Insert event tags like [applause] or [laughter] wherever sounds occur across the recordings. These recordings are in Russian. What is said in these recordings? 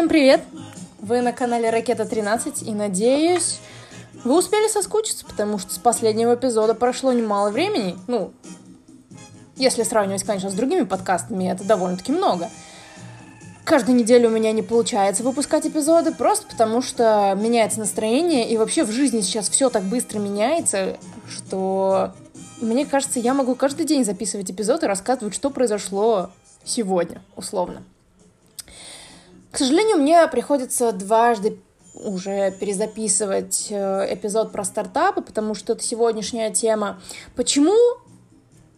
Всем привет! Вы на канале Ракета 13 и надеюсь, вы успели соскучиться, потому что с последнего эпизода прошло немало времени. Ну, если сравнивать, конечно, с другими подкастами, это довольно-таки много. Каждую неделю у меня не получается выпускать эпизоды, просто потому что меняется настроение, и вообще в жизни сейчас все так быстро меняется, что мне кажется, я могу каждый день записывать эпизод и рассказывать, что произошло сегодня, условно. К сожалению, мне приходится дважды уже перезаписывать э, эпизод про стартапы, потому что это сегодняшняя тема. Почему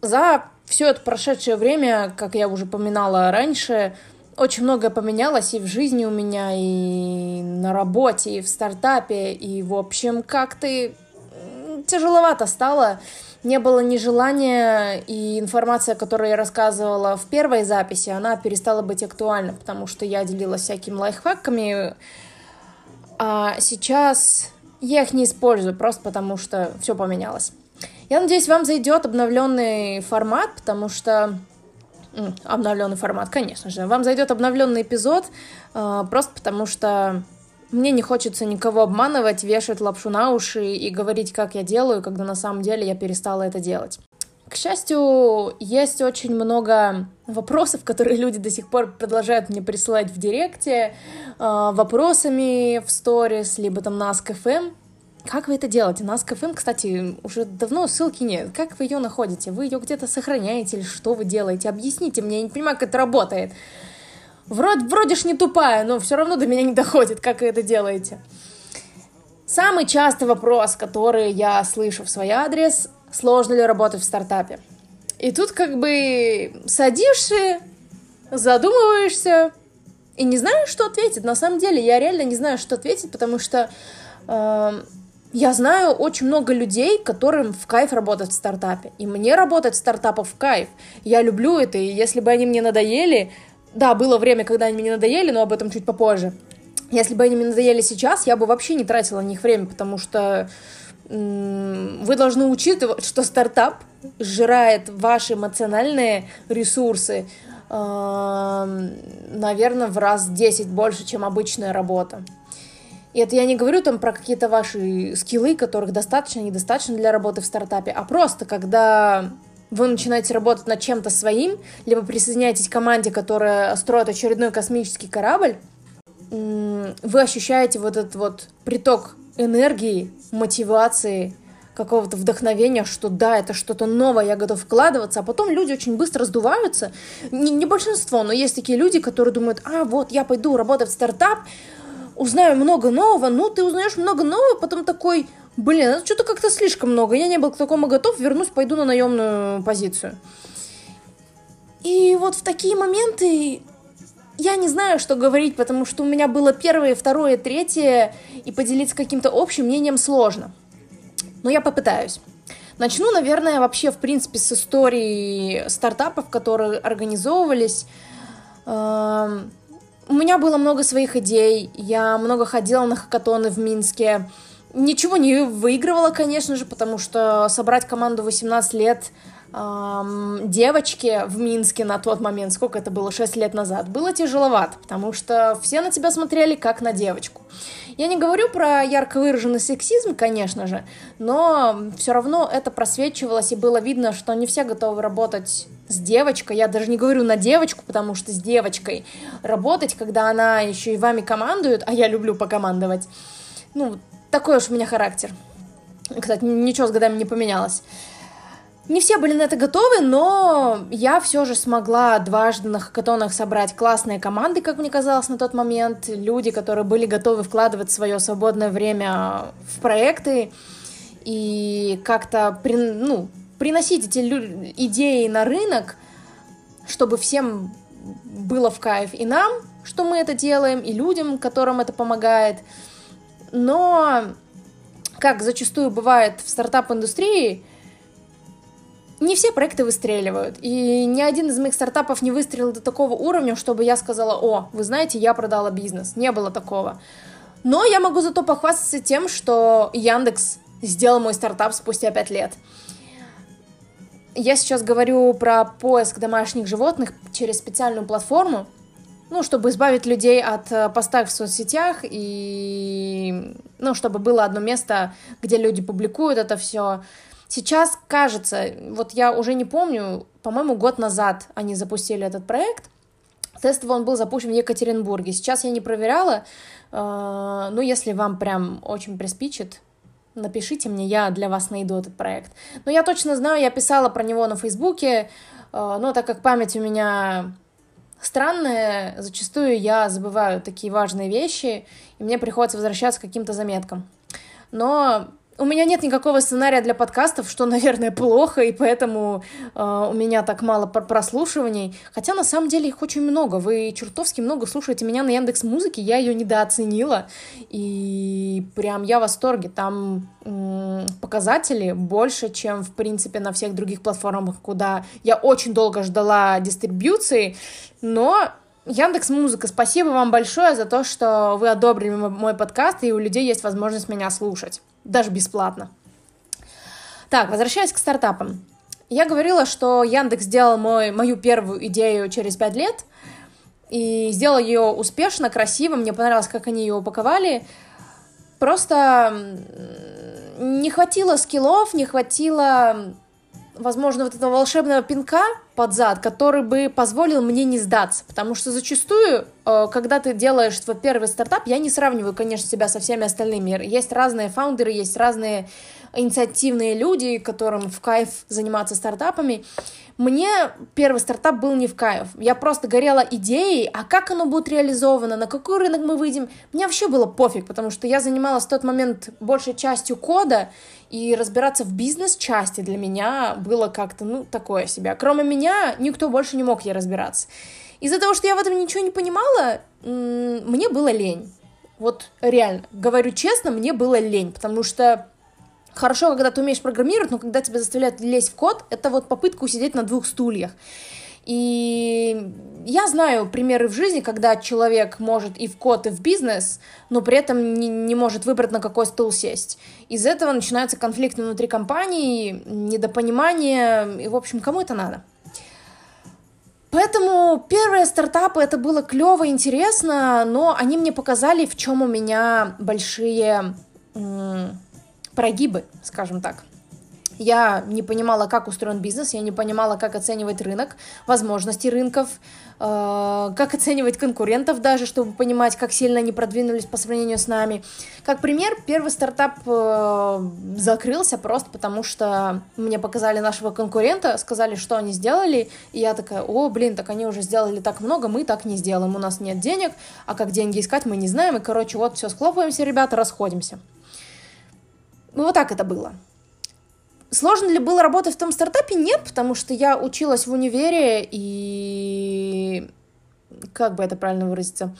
за все это прошедшее время, как я уже поминала раньше, очень многое поменялось и в жизни у меня, и на работе, и в стартапе, и, в общем, как-то тяжеловато стало не было ни желания, и информация, которую я рассказывала в первой записи, она перестала быть актуальна, потому что я делилась всякими лайфхаками, а сейчас я их не использую, просто потому что все поменялось. Я надеюсь, вам зайдет обновленный формат, потому что обновленный формат, конечно же. Вам зайдет обновленный эпизод, а, просто потому что мне не хочется никого обманывать, вешать лапшу на уши и говорить, как я делаю, когда на самом деле я перестала это делать. К счастью, есть очень много вопросов, которые люди до сих пор продолжают мне присылать в директе, э, вопросами в сторис, либо там на Ask.fm. Как вы это делаете? На Ask.fm, кстати, уже давно ссылки нет. Как вы ее находите? Вы ее где-то сохраняете или что вы делаете? Объясните мне, я не понимаю, как это работает. Вроде, вроде ж не тупая, но все равно до меня не доходит, как вы это делаете. Самый частый вопрос, который я слышу в свой адрес, сложно ли работать в стартапе? И тут как бы садишься, задумываешься и не знаешь, что ответить. На самом деле я реально не знаю, что ответить, потому что э, я знаю очень много людей, которым в кайф работать в стартапе. И мне работать в стартапах в кайф. Я люблю это, и если бы они мне надоели, да, было время, когда они мне надоели, но об этом чуть попозже. Если бы они мне надоели сейчас, я бы вообще не тратила на них время, потому что вы должны учитывать, что стартап сжирает ваши эмоциональные ресурсы, наверное, в раз 10 больше, чем обычная работа. И это я не говорю там про какие-то ваши скиллы, которых достаточно, недостаточно для работы в стартапе, а просто когда вы начинаете работать над чем-то своим, либо присоединяетесь к команде, которая строит очередной космический корабль, вы ощущаете вот этот вот приток энергии, мотивации, какого-то вдохновения, что да, это что-то новое, я готов вкладываться, а потом люди очень быстро сдуваются. Не, не большинство, но есть такие люди, которые думают, а вот я пойду работать в стартап, узнаю много нового, ну ты узнаешь много нового, потом такой, блин, это что-то как-то слишком много, я не был к такому готов, вернусь, пойду на наемную позицию. И вот в такие моменты я не знаю, что говорить, потому что у меня было первое, второе, третье, и поделиться каким-то общим мнением сложно. Но я попытаюсь. Начну, наверное, вообще, в принципе, с истории стартапов, которые организовывались. Эм, у меня было много своих идей, я много ходила на хакатоны в Минске, Ничего не выигрывала, конечно же, потому что собрать команду 18 лет эм, девочки в Минске на тот момент, сколько это было, 6 лет назад, было тяжеловато, потому что все на тебя смотрели как на девочку. Я не говорю про ярко выраженный сексизм, конечно же, но все равно это просвечивалось, и было видно, что не все готовы работать с девочкой. Я даже не говорю на девочку, потому что с девочкой работать, когда она еще и вами командует, а я люблю покомандовать, ну, такой уж у меня характер. Кстати, ничего с годами не поменялось. Не все были на это готовы, но я все же смогла дважды на хакатонах собрать классные команды, как мне казалось на тот момент. Люди, которые были готовы вкладывать свое свободное время в проекты и как-то при, ну, приносить эти идеи на рынок, чтобы всем было в кайф и нам, что мы это делаем, и людям, которым это помогает – но, как зачастую бывает в стартап-индустрии, не все проекты выстреливают. И ни один из моих стартапов не выстрелил до такого уровня, чтобы я сказала, о, вы знаете, я продала бизнес. Не было такого. Но я могу зато похвастаться тем, что Яндекс сделал мой стартап спустя 5 лет. Я сейчас говорю про поиск домашних животных через специальную платформу. Ну, чтобы избавить людей от э, постов в соцсетях и, ну, чтобы было одно место, где люди публикуют это все. Сейчас, кажется, вот я уже не помню, по-моему, год назад они запустили этот проект. Тестово он был запущен в Екатеринбурге. Сейчас я не проверяла, э, ну, если вам прям очень приспичит, напишите мне, я для вас найду этот проект. Но я точно знаю, я писала про него на Фейсбуке, э, но так как память у меня странная, зачастую я забываю такие важные вещи, и мне приходится возвращаться к каким-то заметкам. Но у меня нет никакого сценария для подкастов, что, наверное, плохо, и поэтому э, у меня так мало прослушиваний. Хотя на самом деле их очень много. Вы чертовски много слушаете меня на Яндекс Музыке, я ее недооценила. И прям я в восторге. Там э, показатели больше, чем, в принципе, на всех других платформах, куда я очень долго ждала дистрибьюции. Но Яндекс Музыка, спасибо вам большое за то, что вы одобрили мой подкаст, и у людей есть возможность меня слушать даже бесплатно. Так, возвращаясь к стартапам. Я говорила, что Яндекс сделал мой, мою первую идею через пять лет, и сделал ее успешно, красиво, мне понравилось, как они ее упаковали. Просто не хватило скиллов, не хватило, возможно, вот этого волшебного пинка под зад, который бы позволил мне не сдаться. Потому что зачастую, э, когда ты делаешь свой первый стартап, я не сравниваю, конечно, себя со всеми остальными. Есть разные фаундеры, есть разные инициативные люди, которым в кайф заниматься стартапами. Мне первый стартап был не в кайф. Я просто горела идеей, а как оно будет реализовано, на какой рынок мы выйдем. Мне вообще было пофиг, потому что я занималась в тот момент большей частью кода, и разбираться в бизнес-части для меня было как-то, ну, такое себе. Кроме меня, никто больше не мог ей разбираться. Из-за того, что я в этом ничего не понимала, мне было лень. Вот реально, говорю честно, мне было лень, потому что Хорошо, когда ты умеешь программировать, но когда тебя заставляют лезть в код, это вот попытка усидеть на двух стульях. И я знаю примеры в жизни, когда человек может и в код, и в бизнес, но при этом не, не может выбрать, на какой стул сесть. Из этого начинаются конфликты внутри компании, недопонимание, и, в общем, кому это надо? Поэтому первые стартапы это было клево, интересно, но они мне показали, в чем у меня большие прогибы, скажем так. Я не понимала, как устроен бизнес, я не понимала, как оценивать рынок, возможности рынков, э, как оценивать конкурентов даже, чтобы понимать, как сильно они продвинулись по сравнению с нами. Как пример, первый стартап э, закрылся просто потому, что мне показали нашего конкурента, сказали, что они сделали, и я такая, о, блин, так они уже сделали так много, мы так не сделаем, у нас нет денег, а как деньги искать мы не знаем, и, короче, вот все, схлопываемся, ребята, расходимся. Ну, вот так это было. Сложно ли было работать в том стартапе? Нет, потому что я училась в универе и... Как бы это правильно выразиться?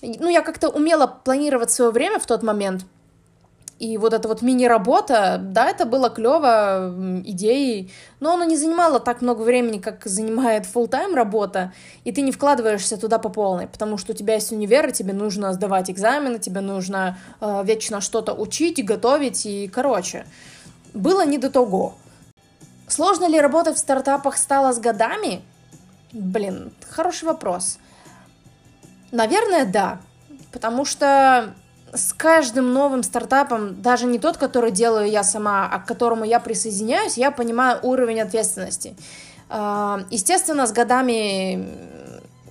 Ну, я как-то умела планировать свое время в тот момент. И вот эта вот мини-работа, да, это было клево, идеей, но она не занимала так много времени, как занимает full тайм работа, и ты не вкладываешься туда по полной, потому что у тебя есть универ, и тебе нужно сдавать экзамены, тебе нужно э, вечно что-то учить, готовить, и, короче, было не до того. Сложно ли работать в стартапах стало с годами? Блин, хороший вопрос. Наверное, да. Потому что с каждым новым стартапом, даже не тот, который делаю я сама, а к которому я присоединяюсь, я понимаю уровень ответственности. А, естественно, с годами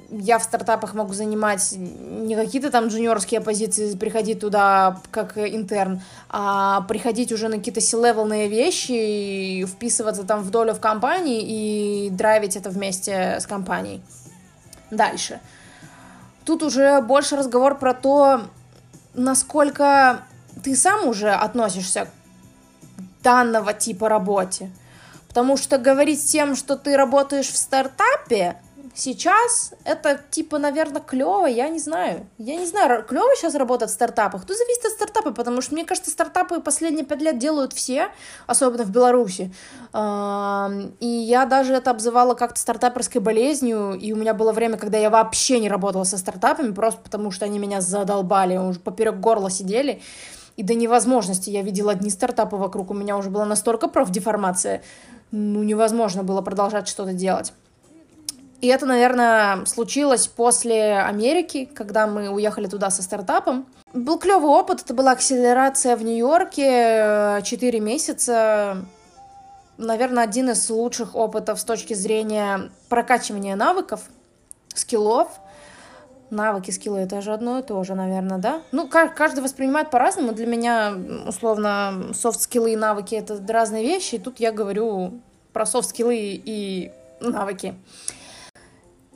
я в стартапах могу занимать не какие-то там джуниорские позиции, приходить туда как интерн, а приходить уже на какие-то C-левелные вещи, и вписываться там в долю в компании и драйвить это вместе с компанией. Дальше. Тут уже больше разговор про то, насколько ты сам уже относишься к данного типа работе. Потому что говорить тем, что ты работаешь в стартапе, сейчас это типа, наверное, клево, я не знаю. Я не знаю, клево сейчас работать в стартапах. Тут зависит от стартапа, потому что, мне кажется, стартапы последние пять лет делают все, особенно в Беларуси. И я даже это обзывала как-то стартаперской болезнью, и у меня было время, когда я вообще не работала со стартапами, просто потому что они меня задолбали, уже поперек горла сидели. И до невозможности я видела одни стартапы вокруг, у меня уже была настолько профдеформация, ну, невозможно было продолжать что-то делать. И это, наверное, случилось после Америки, когда мы уехали туда со стартапом. Был клевый опыт, это была акселерация в Нью-Йорке, 4 месяца. Наверное, один из лучших опытов с точки зрения прокачивания навыков, skill ов. Навыки, skill ы — это же одно и то же, наверное, да? Ну, каждый воспринимает по-разному. Для меня, условно, soft skill ы и навыки — это разные вещи. И тут я говорю про soft skill ы и навыки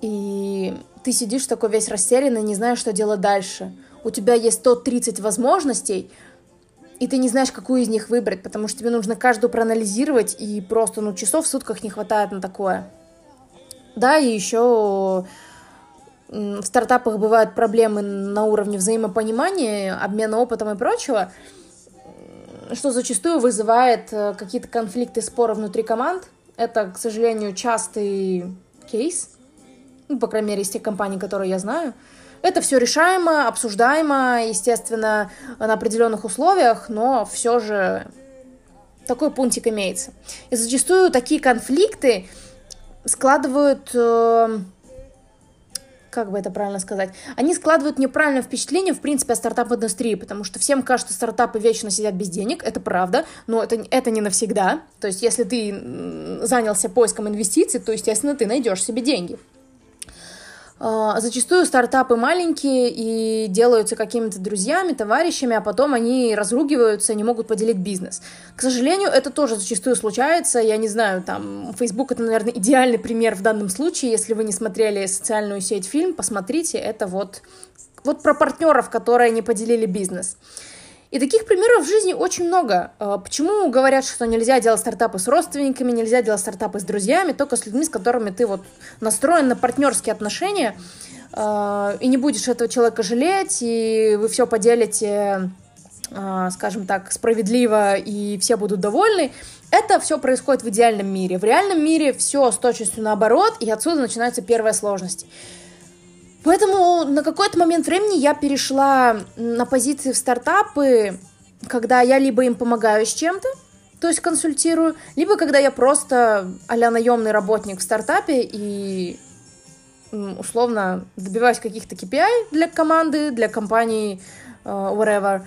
и ты сидишь такой весь растерянный, не знаешь, что делать дальше. У тебя есть 130 возможностей, и ты не знаешь, какую из них выбрать, потому что тебе нужно каждую проанализировать, и просто, ну, часов в сутках не хватает на такое. Да, и еще в стартапах бывают проблемы на уровне взаимопонимания, обмена опытом и прочего, что зачастую вызывает э, какие-то конфликты, споры внутри команд. Это, к сожалению, частый кейс, ну, по крайней мере, из тех компаний, которые я знаю. Это все решаемо, обсуждаемо, естественно, на определенных условиях, но все же такой пунктик имеется. И зачастую такие конфликты складывают, э, как бы это правильно сказать, они складывают неправильное впечатление, в принципе, о стартап-индустрии, потому что всем кажется, стартапы вечно сидят без денег, это правда, но это, это не навсегда. То есть, если ты занялся поиском инвестиций, то, естественно, ты найдешь себе деньги. А, зачастую стартапы маленькие и делаются какими-то друзьями, товарищами, а потом они разругиваются, не могут поделить бизнес. К сожалению, это тоже зачастую случается. Я не знаю, там, Facebook это, наверное, идеальный пример в данном случае. Если вы не смотрели социальную сеть фильм, посмотрите. Это вот, вот про партнеров, которые не поделили бизнес. И таких примеров в жизни очень много. А, почему говорят, что нельзя делать стартапы с родственниками, нельзя делать стартапы с друзьями, только с людьми, с которыми ты вот настроен на партнерские отношения, а, и не будешь этого человека жалеть, и вы все поделите, а, скажем так, справедливо, и все будут довольны. Это все происходит в идеальном мире. В реальном мире все с точностью наоборот, и отсюда начинаются первые сложности. Поэтому на какой-то момент времени я перешла на позиции в стартапы, когда я либо им помогаю с чем-то, то есть консультирую, либо когда я просто а наемный работник в стартапе и условно добиваюсь каких-то KPI для команды, для компании, uh, whatever.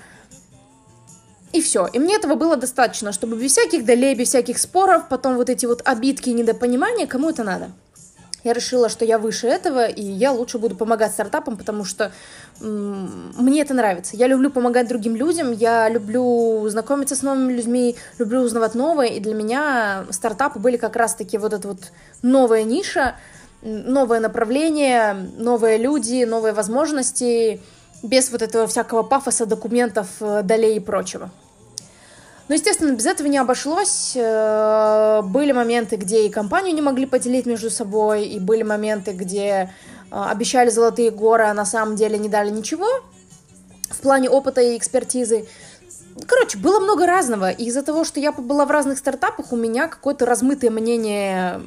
И все. И мне этого было достаточно, чтобы без всяких долей, без всяких споров, потом вот эти вот обидки и недопонимания, кому это надо я решила, что я выше этого, и я лучше буду помогать стартапам, потому что мне это нравится. Я люблю помогать другим людям, я люблю знакомиться с новыми людьми, люблю узнавать новое, и для меня стартапы были как раз-таки вот эта вот новая ниша, новое направление, новые люди, новые возможности, без вот этого всякого пафоса, документов, э, долей и прочего. Но, естественно, без этого не обошлось. Э, были моменты, где и компанию не могли поделить между собой, и были моменты, где э, обещали золотые горы, а на самом деле не дали ничего в плане опыта и экспертизы. Короче, было много разного. И из-за того, что я была в разных стартапах, у меня какое-то размытое мнение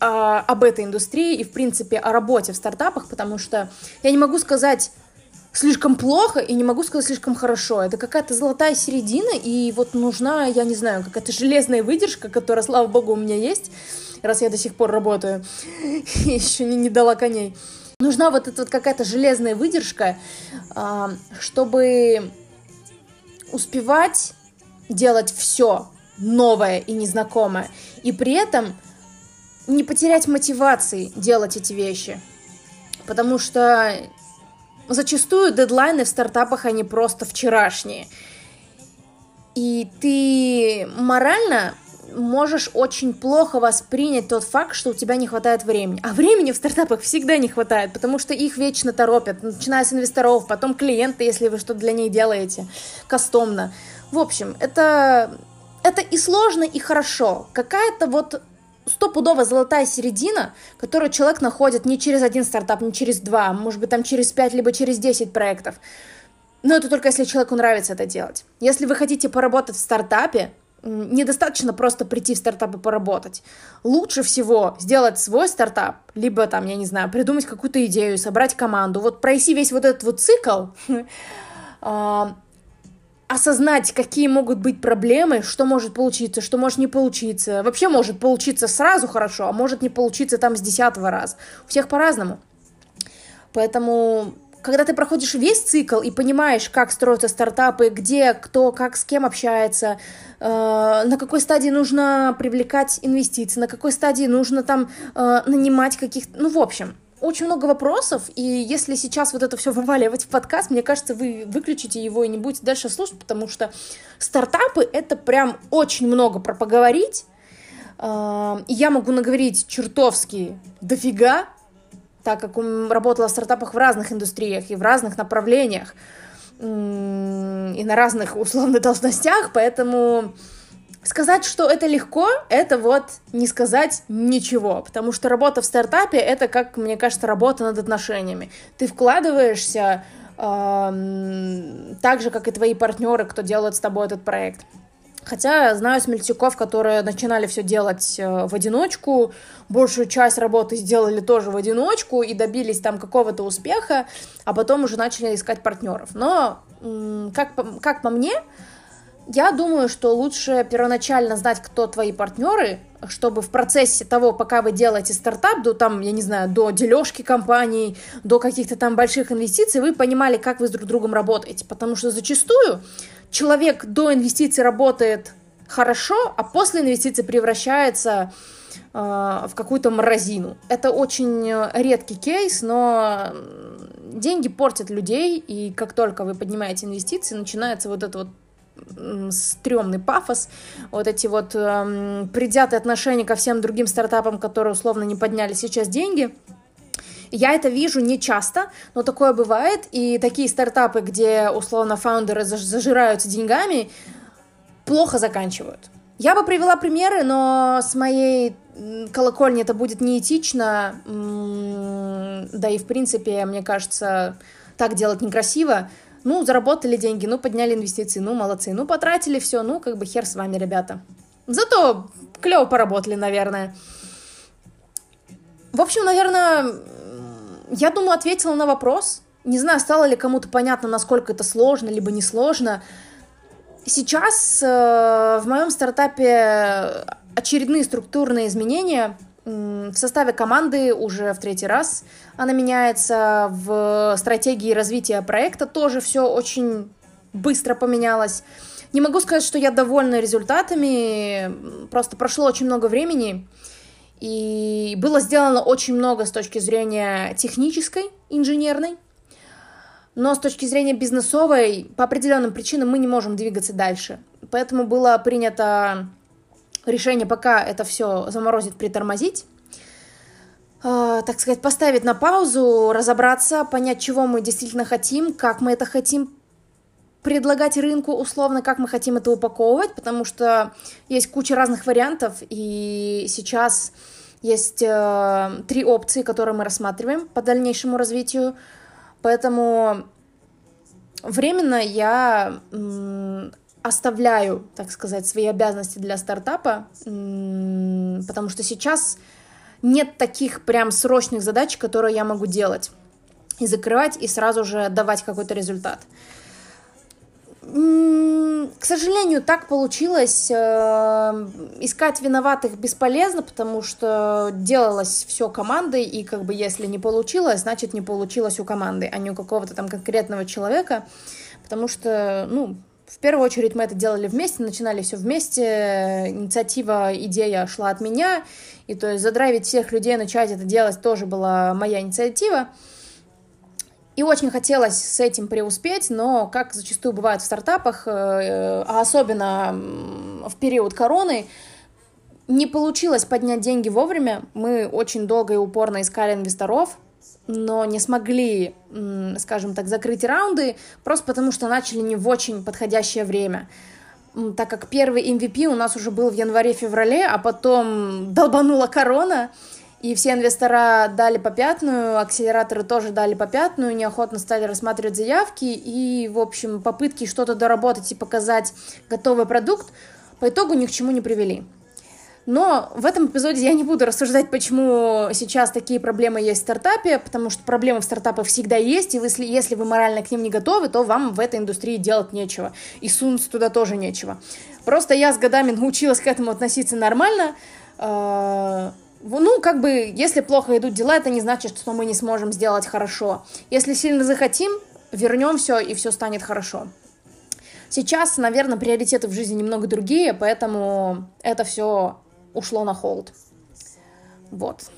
а, об этой индустрии и, в принципе, о работе в стартапах, потому что я не могу сказать, слишком плохо и не могу сказать слишком хорошо. Это какая-то золотая середина, и вот нужна, я не знаю, какая-то железная выдержка, которая, слава богу, у меня есть, раз я до сих пор работаю, [laughs] еще не, не дала коней. Нужна вот эта вот какая-то железная выдержка, а, чтобы успевать делать все новое и незнакомое, и при этом не потерять мотивации делать эти вещи. Потому что Зачастую дедлайны в стартапах, они просто вчерашние. И ты морально можешь очень плохо воспринять тот факт, что у тебя не хватает времени. А времени в стартапах всегда не хватает, потому что их вечно торопят, начиная с инвесторов, потом клиенты, если вы что-то для них делаете кастомно. В общем, это, это и сложно, и хорошо. Какая-то вот стопудово золотая середина, которую человек находит не через один стартап, не через два, может быть там через пять, либо через десять проектов. Но это только если человеку нравится это делать. Если вы хотите поработать в стартапе, недостаточно просто прийти в стартап и поработать. Лучше всего сделать свой стартап, либо там, я не знаю, придумать какую-то идею, собрать команду, вот пройти весь вот этот вот цикл, [laughs] а, осознать, какие могут быть проблемы, что может получиться, что может не получиться. Вообще может получиться сразу хорошо, а может не получиться там с десятого раза. У всех по-разному. Поэтому, когда ты проходишь весь цикл и понимаешь, как строятся стартапы, где, кто, как, с кем общается, э, на какой стадии нужно привлекать инвестиции, на какой стадии нужно там э, нанимать каких-то... Ну, в общем, очень много вопросов, и если сейчас вот это все вываливать в подкаст, мне кажется, вы выключите его и не будете дальше слушать, потому что стартапы — это прям очень много про поговорить, и я могу наговорить чертовски дофига, так как работала в стартапах в разных индустриях и в разных направлениях, и на разных условно [laughs] должностях, поэтому Сказать, что это легко, это вот не сказать ничего, потому что работа в стартапе это, как мне кажется, работа над отношениями. Ты вкладываешься э, так же, как и твои партнеры, кто делает с тобой этот проект. Хотя знаю смельчаков, которые начинали все делать э, в одиночку, большую часть работы сделали тоже в одиночку и добились там какого-то успеха, а потом уже начали искать партнеров. Но, как, как по мне, я думаю, что лучше первоначально знать, кто твои партнеры, чтобы в процессе того, пока вы делаете стартап, до там, я не знаю, до дележки компаний, до каких-то там больших инвестиций, вы понимали, как вы с друг другом работаете. Потому что зачастую человек до инвестиций работает хорошо, а после инвестиций превращается э, в какую-то морозину. Это очень редкий кейс, но деньги портят людей, и как только вы поднимаете инвестиции, начинается вот это вот стрёмный пафос, вот эти вот эм, предвзятые отношения ко всем другим стартапам, которые условно не подняли сейчас деньги. Я это вижу не часто, но такое бывает, и такие стартапы, где условно фаундеры зажираются деньгами, плохо заканчивают. Я бы привела примеры, но с моей колокольни это будет неэтично, да и в принципе, мне кажется, так делать некрасиво. Ну, заработали деньги, ну, подняли инвестиции, ну, молодцы. Ну, потратили все, ну, как бы хер с вами, ребята. Зато клево поработали, наверное. В общем, наверное, я думаю, ответила на вопрос. Не знаю, стало ли кому-то понятно, насколько это сложно, либо несложно. Сейчас э, в моем стартапе очередные структурные изменения – в составе команды уже в третий раз она меняется, в стратегии развития проекта тоже все очень быстро поменялось. Не могу сказать, что я довольна результатами, просто прошло очень много времени, и было сделано очень много с точки зрения технической, инженерной, но с точки зрения бизнесовой, по определенным причинам мы не можем двигаться дальше. Поэтому было принято решение пока это все заморозить, притормозить, э, так сказать, поставить на паузу, разобраться, понять, чего мы действительно хотим, как мы это хотим предлагать рынку условно, как мы хотим это упаковывать, потому что есть куча разных вариантов, и сейчас есть э, три опции, которые мы рассматриваем по дальнейшему развитию, поэтому временно я оставляю, так сказать, свои обязанности для стартапа, потому что сейчас нет таких прям срочных задач, которые я могу делать и закрывать, и сразу же давать какой-то результат. К сожалению, так получилось. Э, искать виноватых бесполезно, потому что делалось все командой, и как бы если не получилось, значит не получилось у команды, а не у какого-то там конкретного человека, потому что, ну, в первую очередь мы это делали вместе, начинали все вместе, инициатива, идея шла от меня, и то есть задрайвить всех людей, начать это делать тоже была моя инициатива. И очень хотелось с этим преуспеть, но, как зачастую бывает в стартапах, э, а особенно в период короны, не получилось поднять деньги вовремя. Мы очень долго и упорно искали инвесторов, но не смогли, скажем так, закрыть раунды, просто потому что начали не в очень подходящее время. Так как первый MVP у нас уже был в январе-феврале, а потом долбанула корона, и все инвестора дали по пятную, акселераторы тоже дали по пятную, неохотно стали рассматривать заявки, и, в общем, попытки что-то доработать и показать готовый продукт по итогу ни к чему не привели. Но в этом эпизоде я не буду рассуждать, почему сейчас такие проблемы есть в стартапе, потому что проблемы в стартапах всегда есть, и если, если вы морально к ним не готовы, то вам в этой индустрии делать нечего, и сунуться туда тоже нечего. Просто я с годами научилась к этому относиться нормально, э, ну, как бы, если плохо идут дела, это не значит, что мы не сможем сделать хорошо. Если сильно захотим, вернем все, и все станет хорошо. Сейчас, наверное, приоритеты в жизни немного другие, поэтому это все ушло на холд. Вот.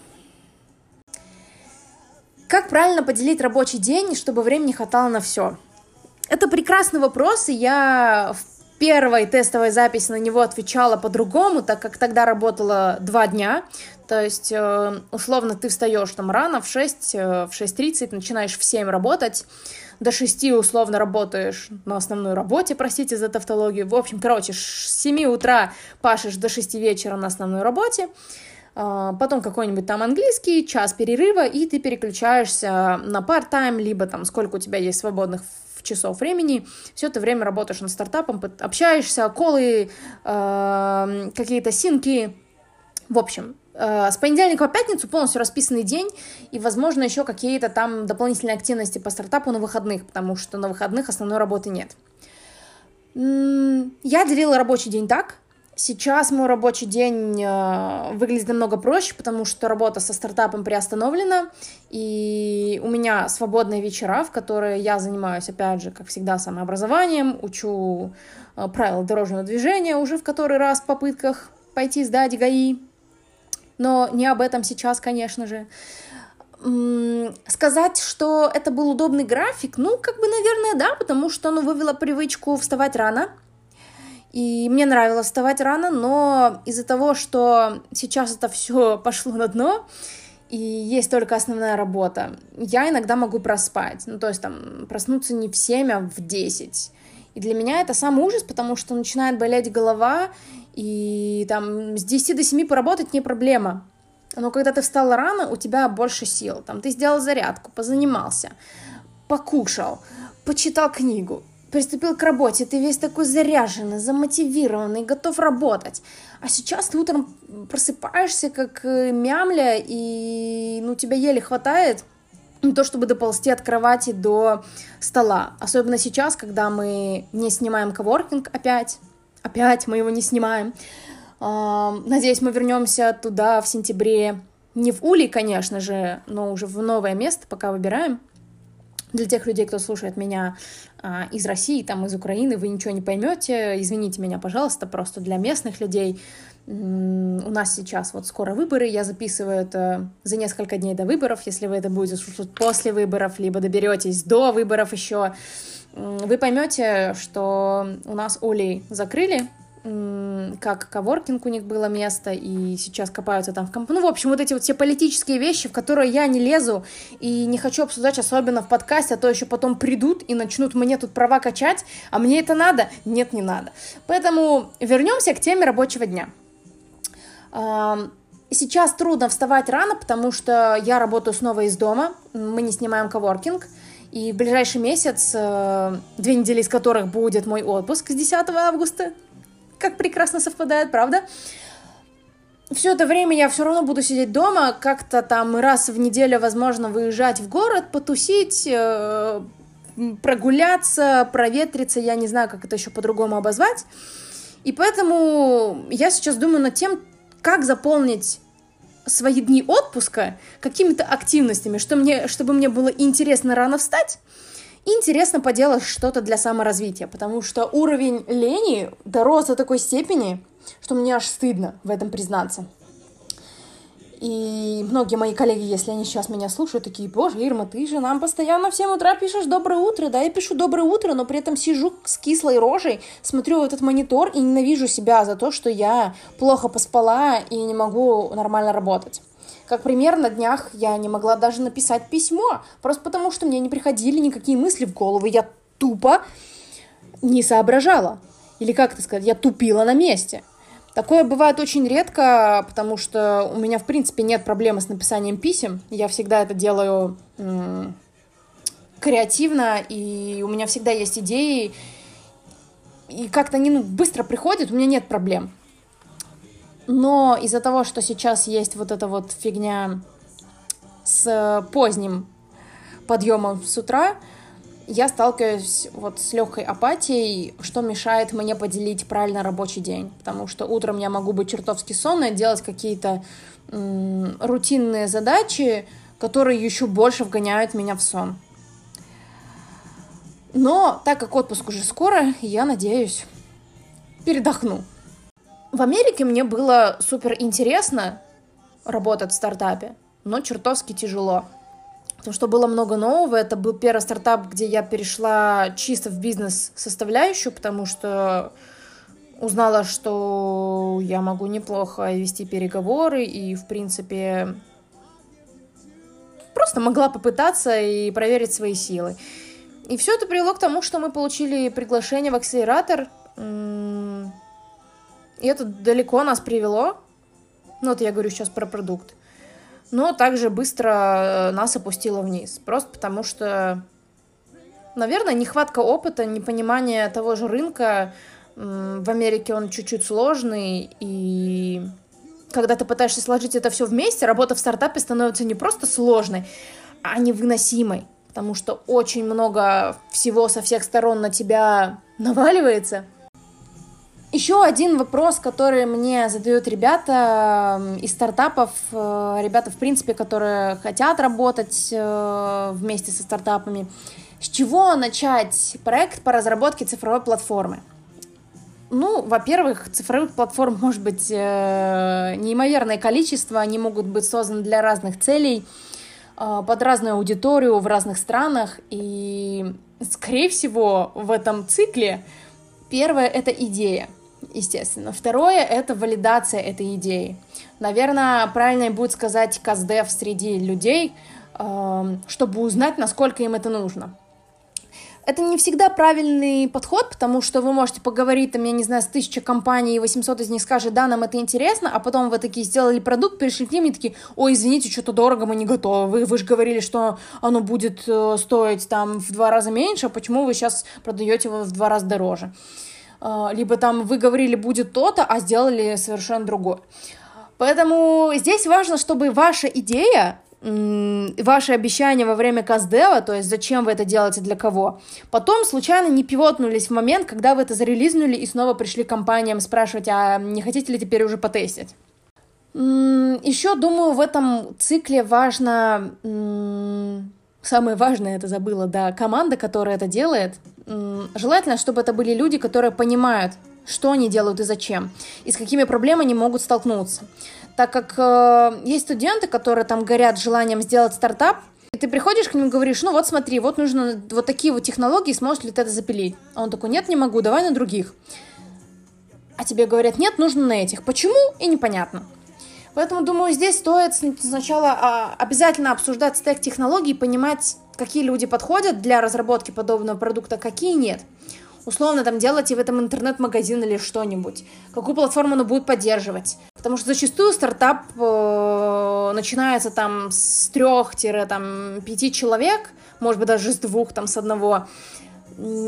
Как правильно поделить рабочий день, чтобы времени хватало на все? Это прекрасный вопрос, и я в первой тестовой записи на него отвечала по-другому, так как тогда работала два дня. То есть, э, условно, ты встаешь там рано, в 6, э, в 6.30, начинаешь в 7 работать, до 6 условно работаешь на основной работе, простите за тавтологию. В общем, короче, с 7 утра пашешь до 6 вечера на основной работе, а, потом какой-нибудь там английский, час перерыва, и ты переключаешься на part-time, либо там сколько у тебя есть свободных часов времени, все это время работаешь над стартапом, общаешься, колы, э, какие-то синки, в общем, с понедельника по пятницу полностью расписанный день, и, возможно, еще какие-то там дополнительные активности по стартапу на выходных, потому что на выходных основной работы нет. Я делила рабочий день так. Сейчас мой рабочий день э, выглядит намного проще, потому что работа со стартапом приостановлена, и у меня свободные вечера, в которые я занимаюсь, опять же, как всегда, самообразованием, учу э, правила дорожного движения уже в который раз в попытках пойти сдать ГАИ, но не об этом сейчас, конечно же. Сказать, что это был удобный график, ну, как бы, наверное, да, потому что оно вывело привычку вставать рано, и мне нравилось вставать рано, но из-за того, что сейчас это все [laughs] пошло на дно, и есть только основная работа, я иногда могу проспать. Ну, то есть там проснуться не в 7, а в 10. И для меня это самый ужас, потому что начинает болеть голова, и там с 10 до 7 поработать не проблема. Но когда ты встал рано, у тебя больше сил. Там ты сделал зарядку, позанимался, покушал, почитал книгу, приступил к работе, ты весь такой заряженный, замотивированный, готов работать. А сейчас ты утром просыпаешься как э, мямля, и ну, тебя еле хватает на то, чтобы доползти от кровати до стола. Особенно сейчас, когда мы не снимаем коворкинг опять, Опять мы его не снимаем. Надеюсь, мы вернемся туда в сентябре. Не в Ули, конечно же, но уже в новое место, пока выбираем. Для тех людей, кто слушает меня а, из России, там, из Украины, вы ничего не поймете. Извините меня, пожалуйста, просто для местных людей. У нас сейчас вот скоро выборы, я записываю это за несколько дней до выборов. Если вы это будете слушать после выборов, либо доберетесь до выборов еще, вы поймете, что у нас Оли закрыли, как коворкинг у них было место, и сейчас копаются там в комп... Ну, в общем, вот эти вот все политические вещи, в которые я не лезу и не хочу обсуждать, особенно в подкасте, а то еще потом придут и начнут мне тут права качать, а мне это надо? Нет, не надо. Поэтому вернемся к теме рабочего дня. Сейчас трудно вставать рано, потому что я работаю снова из дома, мы не снимаем коворкинг, и в ближайший месяц, э, две недели из которых будет мой отпуск с 10 августа, как прекрасно совпадает, правда? Все это время я все равно буду сидеть дома, как-то там раз в неделю, возможно, выезжать в город, потусить, э, прогуляться, проветриться, я не знаю, как это еще по-другому обозвать. И поэтому я сейчас думаю над тем, как заполнить свои дни отпуска какими-то активностями, что мне, чтобы мне было интересно рано встать, интересно поделать что-то для саморазвития, потому что уровень лени дорос до такой степени, что мне аж стыдно в этом признаться. И многие мои коллеги, если они сейчас меня слушают, такие, боже, Ирма, ты же нам постоянно в 7 утра пишешь «доброе утро», да, я пишу «доброе утро», но при этом сижу с кислой рожей, смотрю этот монитор и ненавижу себя за то, что я плохо поспала и не могу нормально работать. Как пример, на днях я не могла даже написать письмо, просто потому что мне не приходили никакие мысли в голову, я тупо не соображала. Или как это сказать, я тупила на месте. Такое бывает очень редко, потому что у меня, в принципе, нет проблемы с написанием писем. Я всегда это делаю креативно, и у меня всегда есть идеи, и как-то они ну, быстро приходят, у меня нет проблем. Но из-за того, что сейчас есть вот эта вот фигня с поздним подъемом с утра, я сталкиваюсь вот с легкой апатией, что мешает мне поделить правильно рабочий день. Потому что утром я могу быть чертовски сонной, делать какие-то м- рутинные задачи, которые еще больше вгоняют меня в сон. Но так как отпуск уже скоро, я надеюсь, передохну. В Америке мне было супер интересно работать в стартапе, но чертовски тяжело. Потому что было много нового. Это был первый стартап, где я перешла чисто в бизнес-составляющую, потому что узнала, что я могу неплохо вести переговоры и, в принципе, просто могла попытаться и проверить свои силы. И все это привело к тому, что мы получили приглашение в акселератор. И это далеко нас привело. Ну, вот я говорю сейчас про продукт но также быстро э, нас опустило вниз. Просто потому что, наверное, нехватка опыта, непонимание того же рынка. В Америке он чуть-чуть сложный, и когда ты пытаешься сложить это все вместе, работа в стартапе становится не просто сложной, а невыносимой, потому что очень много всего со всех сторон на тебя наваливается – еще один вопрос, который мне задают ребята из стартапов, э, ребята, в принципе, которые хотят работать э, вместе со стартапами. С чего начать проект по разработке цифровой платформы? Ну, во-первых, цифровых платформ может быть э, неимоверное количество, они могут быть созданы для разных целей, под разную аудиторию в разных странах, и, скорее всего, в этом цикле первое — это идея — естественно. Второе — это валидация этой идеи. Наверное, правильно будет сказать каздев среди людей, эм, чтобы узнать, насколько им это нужно. Это не всегда правильный подход, потому что вы можете поговорить, там, я не знаю, с тысячи компаний, и 800 из них скажет, да, нам это интересно, а потом вы такие сделали продукт, пришли к ним и такие, ой, извините, что-то дорого, мы не готовы, вы, вы же говорили, что оно будет э, стоить там в два раза меньше, а почему вы сейчас продаете его в два раза дороже? Uh, либо там вы говорили будет то-то, а сделали совершенно другое. Поэтому здесь важно, чтобы ваша идея, ваши обещания во время каздева, то есть зачем вы это делаете, для кого, потом случайно не пивотнулись в момент, когда вы это зарелизнули и снова пришли к компаниям спрашивать, а не хотите ли теперь уже потестить. Еще, думаю, в этом цикле важно самое важное это забыла, да, команда, которая это делает. Желательно, чтобы это были люди, которые понимают, что они делают и зачем, и с какими проблемами они могут столкнуться. Так как э, есть студенты, которые там горят желанием сделать стартап, и ты приходишь к ним и говоришь, ну вот смотри, вот нужно вот такие вот технологии, сможешь ли ты это запилить? А он такой, нет, не могу, давай на других. А тебе говорят, нет, нужно на этих. Почему? И непонятно. Поэтому, думаю, здесь стоит сначала а, обязательно обсуждать стек технологий, понимать, какие люди подходят для разработки подобного продукта, какие нет. Условно, там, делайте в этом интернет-магазин или что-нибудь. Какую платформу он будет поддерживать. Потому что зачастую стартап э, начинается там с трех-пяти человек, может быть, даже с двух, там, с одного.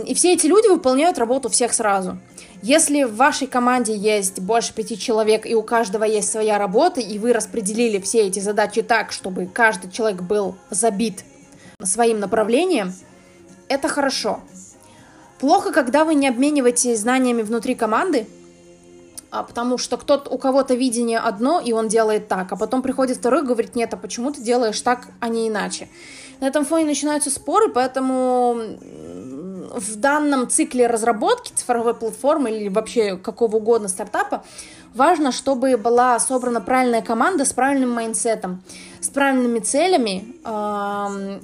И все эти люди выполняют работу всех сразу. Если в вашей команде есть больше пяти человек, и у каждого есть своя работа, и вы распределили все эти задачи так, чтобы каждый человек был забит своим направлением, это хорошо. Плохо, когда вы не обмениваетесь знаниями внутри команды, а потому что кто-то, у кого-то видение одно, и он делает так, а потом приходит второй и говорит, нет, а почему ты делаешь так, а не иначе? На этом фоне начинаются споры, поэтому в данном цикле разработки цифровой платформы или вообще какого угодно стартапа важно, чтобы была собрана правильная команда с правильным майнсетом, с правильными целями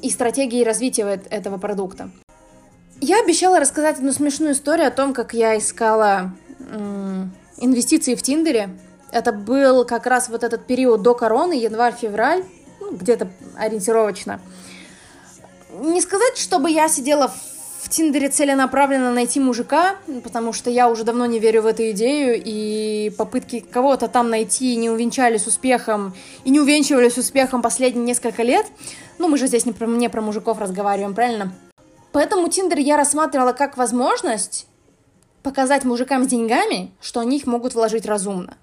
и стратегией развития этого продукта. Я обещала рассказать одну смешную историю о том, как я искала инвестиции в Тиндере. Это был как раз вот этот период до короны, январь-февраль, ну, где-то ориентировочно. Не сказать, чтобы я сидела в в Тиндере целенаправленно найти мужика, потому что я уже давно не верю в эту идею, и попытки кого-то там найти не увенчались успехом, и не увенчивались успехом последние несколько лет. Ну, мы же здесь не про, не про мужиков разговариваем, правильно? Поэтому Тиндер я рассматривала как возможность показать мужикам с деньгами, что они их могут вложить разумно.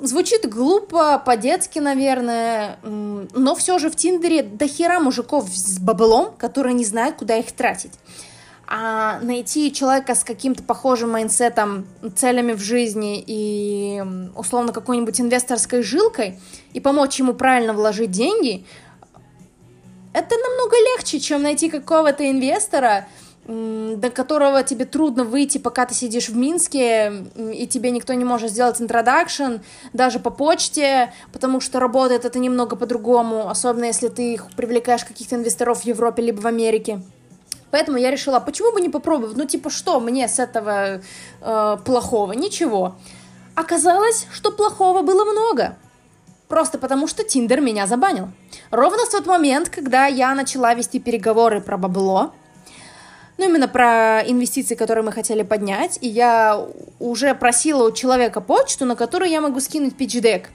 Звучит глупо, по-детски, наверное, но все же в Тиндере до хера мужиков с баблом, которые не знают, куда их тратить. А найти человека с каким-то похожим майнсетом, целями в жизни и условно какой-нибудь инвесторской жилкой и помочь ему правильно вложить деньги, это намного легче, чем найти какого-то инвестора, до которого тебе трудно выйти, пока ты сидишь в Минске, и тебе никто не может сделать интродакшн, даже по почте, потому что работает это немного по-другому, особенно если ты привлекаешь каких-то инвесторов в Европе либо в Америке. Поэтому я решила, почему бы не попробовать? Ну, типа, что мне с этого э, плохого? Ничего. Оказалось, что плохого было много. Просто потому, что Тиндер меня забанил. Ровно в тот момент, когда я начала вести переговоры про бабло, ну, именно про инвестиции, которые мы хотели поднять, и я уже просила у человека почту, на которую я могу скинуть питч-дек.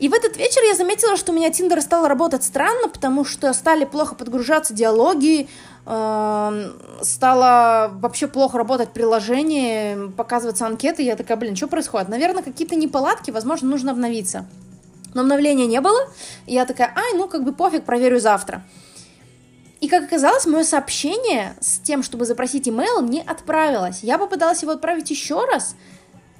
И в этот вечер я заметила, что у меня Тиндер стал работать странно, потому что стали плохо подгружаться диалоги, э, стало вообще плохо работать приложение, показываться анкеты. Я такая, блин, что происходит? Наверное, какие-то неполадки, возможно, нужно обновиться. Но обновления не было, я такая, ай, ну как бы пофиг, проверю завтра. И, как оказалось, мое сообщение с тем, чтобы запросить имейл, не отправилось. Я попыталась его отправить еще раз,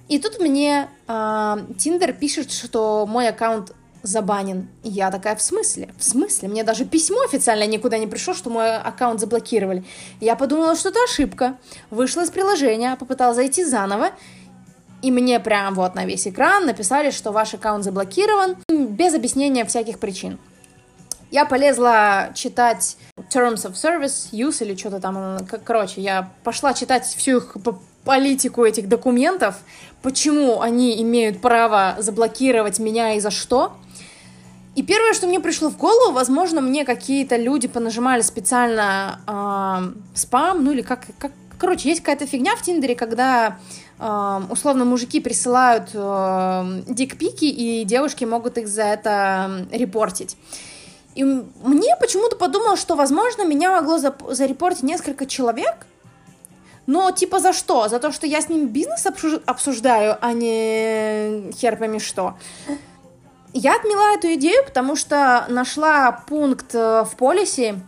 и тут мне Тиндер э, пишет, что мой аккаунт забанен. Я такая, в смысле? В смысле? Мне даже письмо официально никуда не пришло, что мой аккаунт заблокировали. Я подумала, что это ошибка. Вышла из приложения, попыталась зайти заново, и мне прям вот на весь экран написали, что ваш аккаунт заблокирован, без объяснения всяких причин. Я полезла читать Terms of Service, Use или что-то там. Короче, я пошла читать всю их политику этих документов, почему они имеют право заблокировать меня и за что. И первое, что мне пришло в голову, возможно, мне какие-то люди понажимали специально э, спам, ну или как, как... Короче, есть какая-то фигня в Тиндере, когда э, условно мужики присылают э, дикпики, и девушки могут их за это репортить. И мне почему-то подумалось, что, возможно, меня могло зарепортить несколько человек, но типа за что? За то, что я с ним бизнес обсуждаю, а не хер пойми что. Я отмела эту идею, потому что нашла пункт э, в полисе,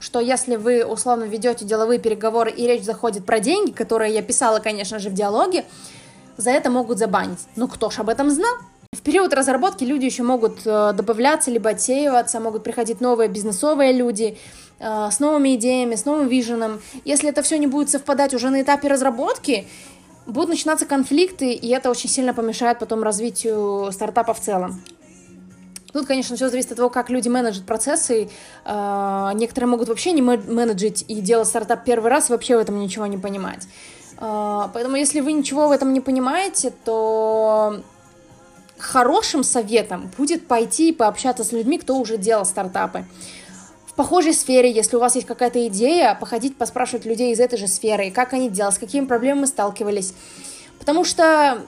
что если вы условно ведете деловые переговоры и речь заходит про деньги, которые я писала, конечно же, в диалоге, за это могут забанить. Ну кто ж об этом знал? В период разработки люди еще могут э, добавляться, либо отсеиваться, могут приходить новые бизнесовые люди э, с новыми идеями, с новым виженом. Если это все не будет совпадать уже на этапе разработки, будут начинаться конфликты, и это очень сильно помешает потом развитию стартапа в целом. Тут, конечно, все зависит от того, как люди менеджат процессы. Э, некоторые могут вообще не менеджить и делать стартап первый раз, вообще в этом ничего не понимать. Поэтому, если вы ничего в этом не понимаете, то хорошим советом будет пойти и пообщаться с людьми, кто уже делал стартапы. В похожей сфере, если у вас есть какая-то идея, походить, поспрашивать людей из этой же сферы, как они делали, с какими проблемами сталкивались. Потому что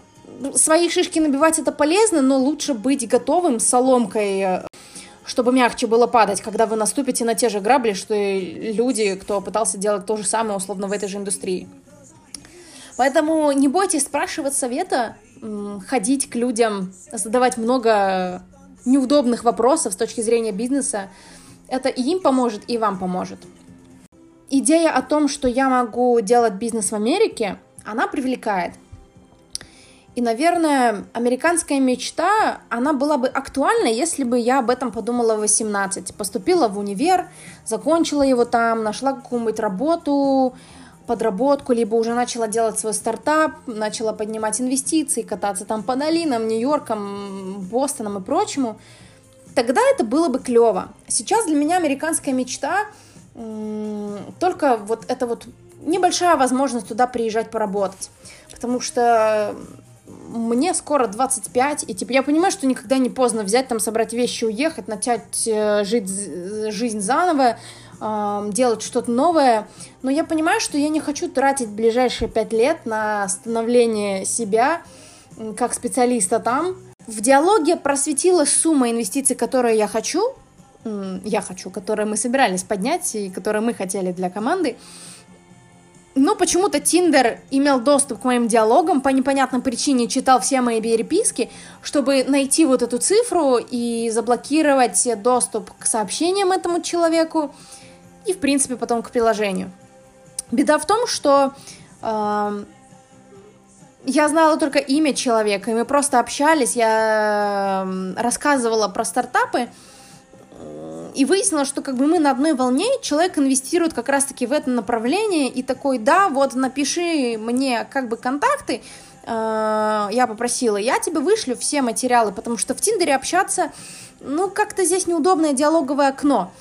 свои шишки набивать это полезно, но лучше быть готовым соломкой, чтобы мягче было падать, когда вы наступите на те же грабли, что и люди, кто пытался делать то же самое условно в этой же индустрии. Поэтому не бойтесь спрашивать совета, ходить к людям, задавать много неудобных вопросов с точки зрения бизнеса, это и им поможет, и вам поможет. Идея о том, что я могу делать бизнес в Америке, она привлекает. И, наверное, американская мечта, она была бы актуальна, если бы я об этом подумала в 18. Поступила в универ, закончила его там, нашла какую-нибудь работу, подработку, либо уже начала делать свой стартап, начала поднимать инвестиции, кататься там по долинам, Нью-Йоркам, Бостонам и прочему, тогда это было бы клево. Сейчас для меня американская мечта только вот это вот небольшая возможность туда приезжать поработать. Потому что мне скоро 25, и типа я понимаю, что никогда не поздно взять, там, собрать вещи, уехать, начать э, жить жизнь заново, делать что-то новое, но я понимаю, что я не хочу тратить ближайшие пять лет на становление себя как специалиста там. В диалоге просветилась сумма инвестиций, которые я хочу, я хочу, которые мы собирались поднять и которые мы хотели для команды. но почему-то Тиндер имел доступ к моим диалогам, по непонятной причине читал все мои переписки, чтобы найти вот эту цифру и заблокировать доступ к сообщениям этому человеку и, в принципе, потом к приложению. Беда в том, что э, я знала только имя человека, и мы просто общались, я рассказывала про стартапы, и выяснилось, что как бы мы на одной волне, человек инвестирует как раз-таки в это направление, и такой, да, вот напиши мне как бы контакты, э, я попросила, я тебе вышлю все материалы, потому что в Тиндере общаться, ну, как-то здесь неудобное диалоговое окно.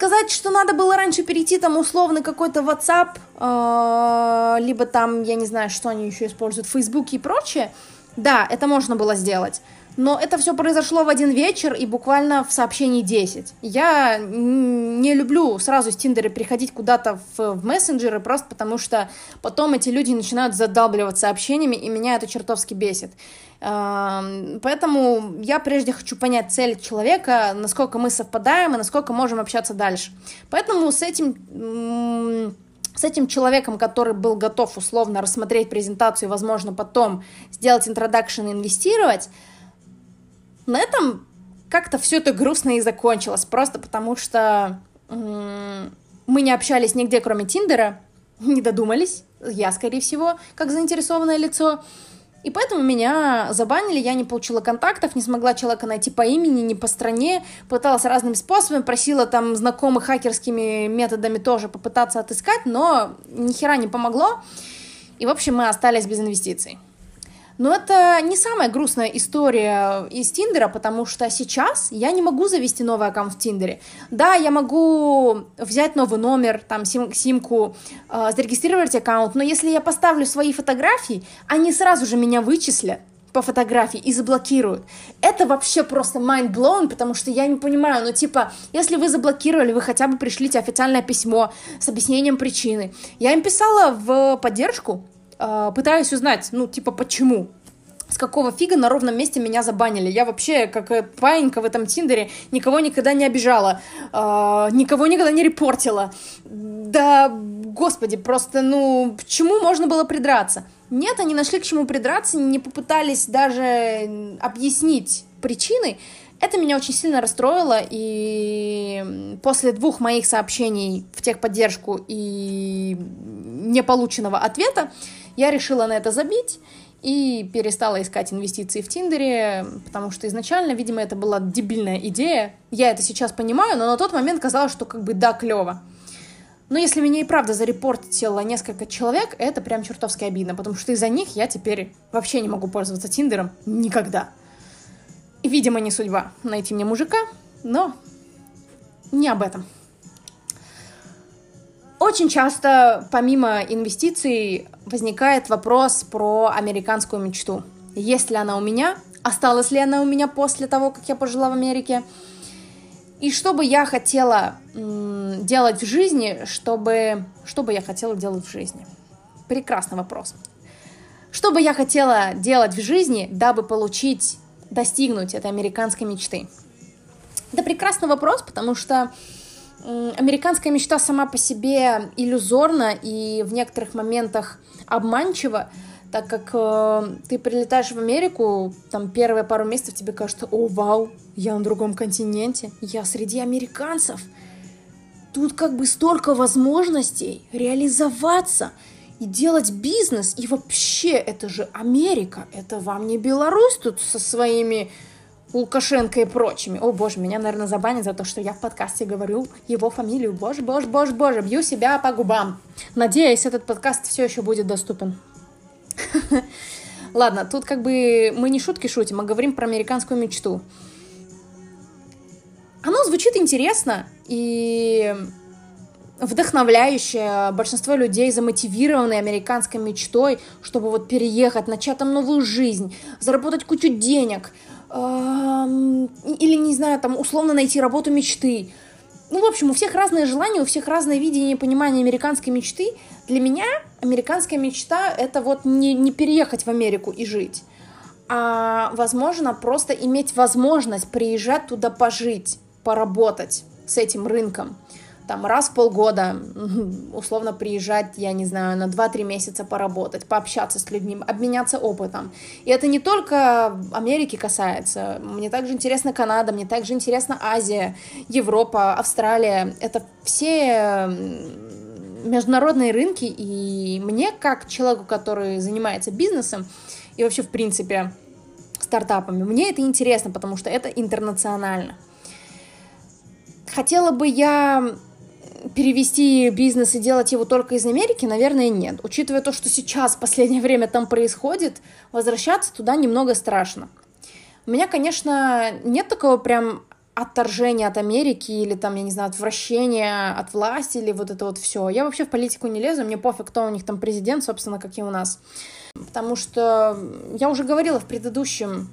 Сказать, что надо было раньше перейти там условно какой-то WhatsApp, э, либо там, я не знаю, что они еще используют, Facebook и прочее, да, это можно было сделать. Но это все произошло в один вечер и буквально в сообщении 10. Я не люблю сразу с Тиндера переходить куда-то в, в мессенджеры, просто потому что потом эти люди начинают задалбливать сообщениями, и меня это чертовски бесит. Поэтому я прежде хочу понять цель человека, насколько мы совпадаем и насколько можем общаться дальше. Поэтому с этим с этим человеком, который был готов условно рассмотреть презентацию и, возможно, потом сделать интродакшн и инвестировать, на этом как-то все это грустно и закончилось, просто потому что мы не общались нигде, кроме Тиндера, не додумались, я, скорее всего, как заинтересованное лицо, и поэтому меня забанили, я не получила контактов, не смогла человека найти по имени, ни по стране, пыталась разными способами, просила там знакомых хакерскими методами тоже попытаться отыскать, но ни хера не помогло, и, в общем, мы остались без инвестиций. Но это не самая грустная история из Тиндера, потому что сейчас я не могу завести новый аккаунт в Тиндере. Да, я могу взять новый номер, там, сим симку, э, зарегистрировать аккаунт, но если я поставлю свои фотографии, они сразу же меня вычислят по фотографии и заблокируют. Это вообще просто mind blown, потому что я не понимаю, ну типа, если вы заблокировали, вы хотя бы пришлите официальное письмо с объяснением причины. Я им писала в поддержку, э, пытаюсь узнать, ну, типа, почему. С какого фига на ровном месте меня забанили? Я вообще, как э, паинька в этом Тиндере, никого никогда не обижала, э, никого никогда не репортила. Да, господи, просто, ну, к чему можно было придраться? Нет, они нашли к чему придраться, не попытались даже объяснить причины. Это меня очень сильно расстроило, и после двух моих сообщений в техподдержку и неполученного ответа я решила на это забить и перестала искать инвестиции в Тиндере, потому что изначально, видимо, это была дебильная идея. Я это сейчас понимаю, но на тот момент казалось, что как бы да, клево. Но если меня и правда зарепортило несколько человек, это прям чертовски обидно, потому что из-за них я теперь вообще не могу пользоваться Тиндером никогда. И, видимо, не судьба найти мне мужика, но не об этом. Очень часто, помимо инвестиций, возникает вопрос про американскую мечту. Есть ли она у меня? Осталась ли она у меня после того, как я пожила в Америке? И что бы я хотела делать в жизни, чтобы... Что бы я хотела делать в жизни? Прекрасный вопрос. Что бы я хотела делать в жизни, дабы получить, достигнуть этой американской мечты? Это прекрасный вопрос, потому что американская мечта сама по себе иллюзорна и в некоторых моментах обманчива, так как э, ты прилетаешь в Америку, там первые пару месяцев тебе кажется, о, вау, я на другом континенте, я среди американцев. Тут как бы столько возможностей реализоваться и делать бизнес, и вообще это же Америка, это вам не Беларусь тут со своими Лукашенко и прочими. О боже, меня, наверное, забанят за то, что я в подкасте говорю его фамилию. Боже, боже, боже, боже, бью себя по губам. Надеюсь, этот подкаст все еще будет доступен. [laughs] Ладно, тут как бы мы не шутки шутим, а говорим про американскую мечту. Оно звучит интересно и вдохновляющее. Большинство людей замотивированы американской мечтой, чтобы вот переехать, начать там новую жизнь, заработать кучу денег – или, не знаю, там, условно найти работу мечты. Ну, в общем, у всех разные желания, у всех разное видение и понимание американской мечты. Для меня американская мечта — это вот не, не переехать в Америку и жить, а, возможно, просто иметь возможность приезжать туда пожить, поработать с этим рынком. Там раз в полгода [laughs] условно приезжать, я не знаю, на 2-3 месяца поработать, пообщаться с людьми, обменяться опытом. И это не только Америки касается. Мне также интересна Канада, мне также интересна Азия, Европа, Австралия. Это все международные рынки, и мне, как человеку, который занимается бизнесом, и вообще, в принципе, стартапами, мне это интересно, потому что это интернационально. Хотела бы я перевести бизнес и делать его только из Америки, наверное, нет. Учитывая то, что сейчас в последнее время там происходит, возвращаться туда немного страшно. У меня, конечно, нет такого прям отторжения от Америки или там, я не знаю, отвращения от власти или вот это вот все. Я вообще в политику не лезу, мне пофиг, кто у них там президент, собственно, как и у нас. Потому что я уже говорила в предыдущем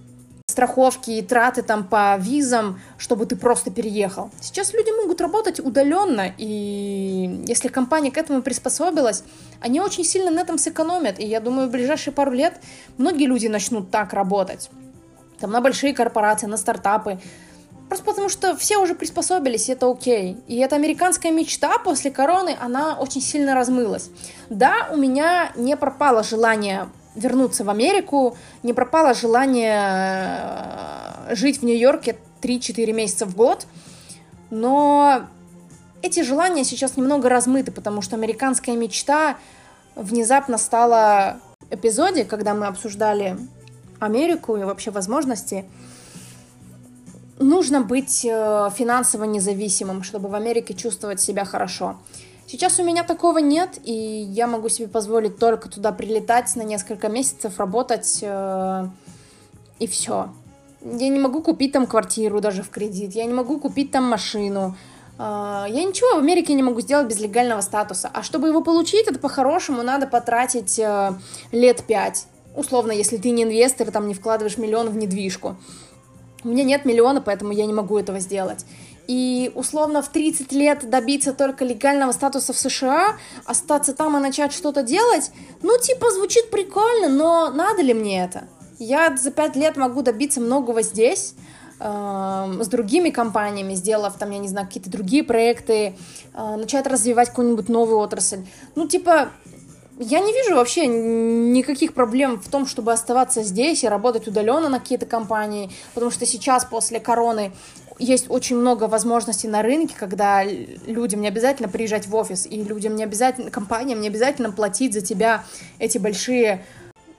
страховки и траты там по визам, чтобы ты просто переехал. Сейчас люди могут работать удаленно, и если компания к этому приспособилась, они очень сильно на этом сэкономят. И я думаю, в ближайшие пару лет многие люди начнут так работать. Там на большие корпорации, на стартапы. Просто потому что все уже приспособились, и это окей. И эта американская мечта после короны, она очень сильно размылась. Да, у меня не пропало желание вернуться в Америку, не пропало желание э, жить в Нью-Йорке 3-4 месяца в год, но эти желания сейчас немного размыты, потому что американская мечта внезапно стала эпизоде, когда мы обсуждали Америку и вообще возможности, нужно быть э, финансово независимым, чтобы в Америке чувствовать себя хорошо. Сейчас у меня такого нет, и я могу себе позволить только туда прилетать на несколько месяцев, работать, э, и все. Я не могу купить там квартиру даже в кредит, я не могу купить там машину. Э, я ничего в Америке не могу сделать без легального статуса. А чтобы его получить, это по-хорошему надо потратить э, лет пять. Условно, если ты не инвестор, там не вкладываешь миллион в недвижку. У меня нет миллиона, поэтому я не могу этого сделать и условно в 30 лет добиться только легального статуса в США, остаться там и начать что-то делать, ну, типа, звучит прикольно, но надо ли мне это? Я за 5 лет могу добиться многого здесь, э, с другими компаниями, сделав там, я не знаю, какие-то другие проекты, э, начать развивать какую-нибудь новую отрасль. Ну, типа, я не вижу вообще никаких проблем в том, чтобы оставаться здесь и работать удаленно на какие-то компании, потому что сейчас после короны есть очень много возможностей на рынке, когда людям не обязательно приезжать в офис, и людям не обязательно, компаниям не обязательно платить за тебя эти большие,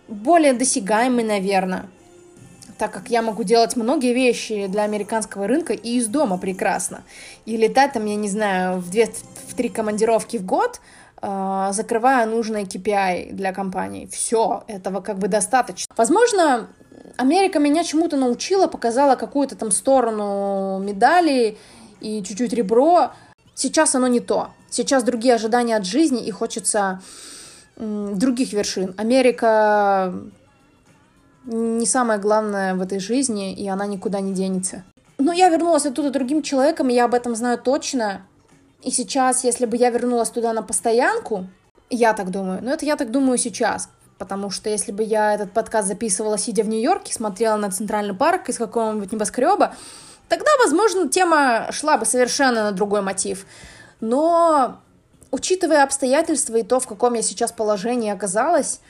более досягаемые, наверное, так как я могу делать многие вещи для американского рынка и из дома прекрасно. И летать там, я не знаю, в две, в три командировки в год, э, закрывая нужные KPI для компании. Все, этого как бы достаточно. Возможно, Америка меня чему-то научила, показала какую-то там сторону медали и чуть-чуть ребро. Сейчас оно не то. Сейчас другие ожидания от жизни, и хочется других вершин. Америка не самое главное в этой жизни, и она никуда не денется. Но я вернулась оттуда другим человеком, и я об этом знаю точно. И сейчас, если бы я вернулась туда на постоянку, я так думаю, но это я так думаю сейчас, Потому что если бы я этот подкаст записывала, сидя в Нью-Йорке, смотрела на Центральный парк из какого-нибудь небоскреба, тогда, возможно, тема шла бы совершенно на другой мотив. Но, учитывая обстоятельства и то, в каком я сейчас положении оказалась,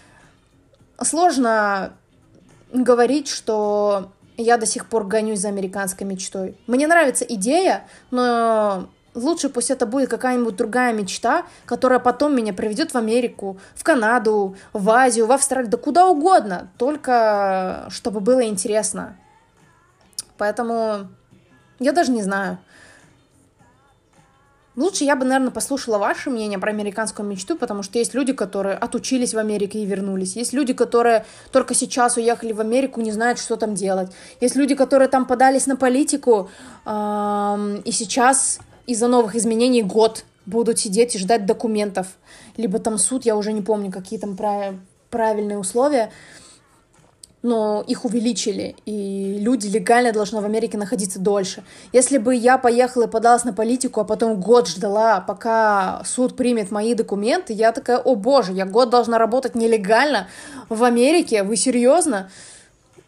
сложно говорить, что я до сих пор гонюсь за американской мечтой. Мне нравится идея, но Лучше пусть это будет какая-нибудь другая мечта, которая потом меня приведет в Америку, в Канаду, в Азию, в Австралию, да куда угодно, только чтобы было интересно. Поэтому я даже не знаю. Лучше я бы, наверное, послушала ваше мнение про американскую мечту, потому что есть люди, которые отучились в Америке и вернулись. Есть люди, которые только сейчас уехали в Америку, не знают, что там делать. Есть люди, которые там подались на политику и сейчас из-за новых изменений год будут сидеть и ждать документов. Либо там суд, я уже не помню, какие там правильные условия, но их увеличили, и люди легально должны в Америке находиться дольше. Если бы я поехала и подалась на политику, а потом год ждала, пока суд примет мои документы, я такая, о боже, я год должна работать нелегально в Америке, вы серьезно?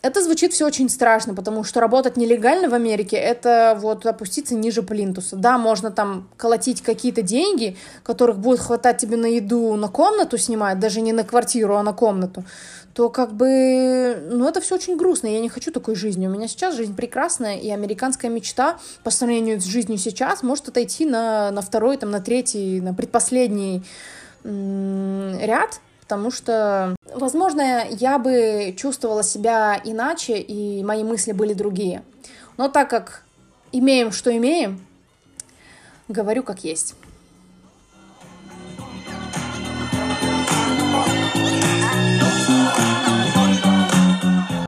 Это звучит все очень страшно, потому что работать нелегально в Америке — это вот опуститься ниже плинтуса. Да, можно там колотить какие-то деньги, которых будет хватать тебе на еду, на комнату снимать, даже не на квартиру, а на комнату, то как бы, ну, это все очень грустно, я не хочу такой жизни. У меня сейчас жизнь прекрасная, и американская мечта по сравнению с жизнью сейчас может отойти на, на второй, там, на третий, на предпоследний ряд, потому что, возможно, я бы чувствовала себя иначе, и мои мысли были другие. Но так как имеем, что имеем, говорю как есть.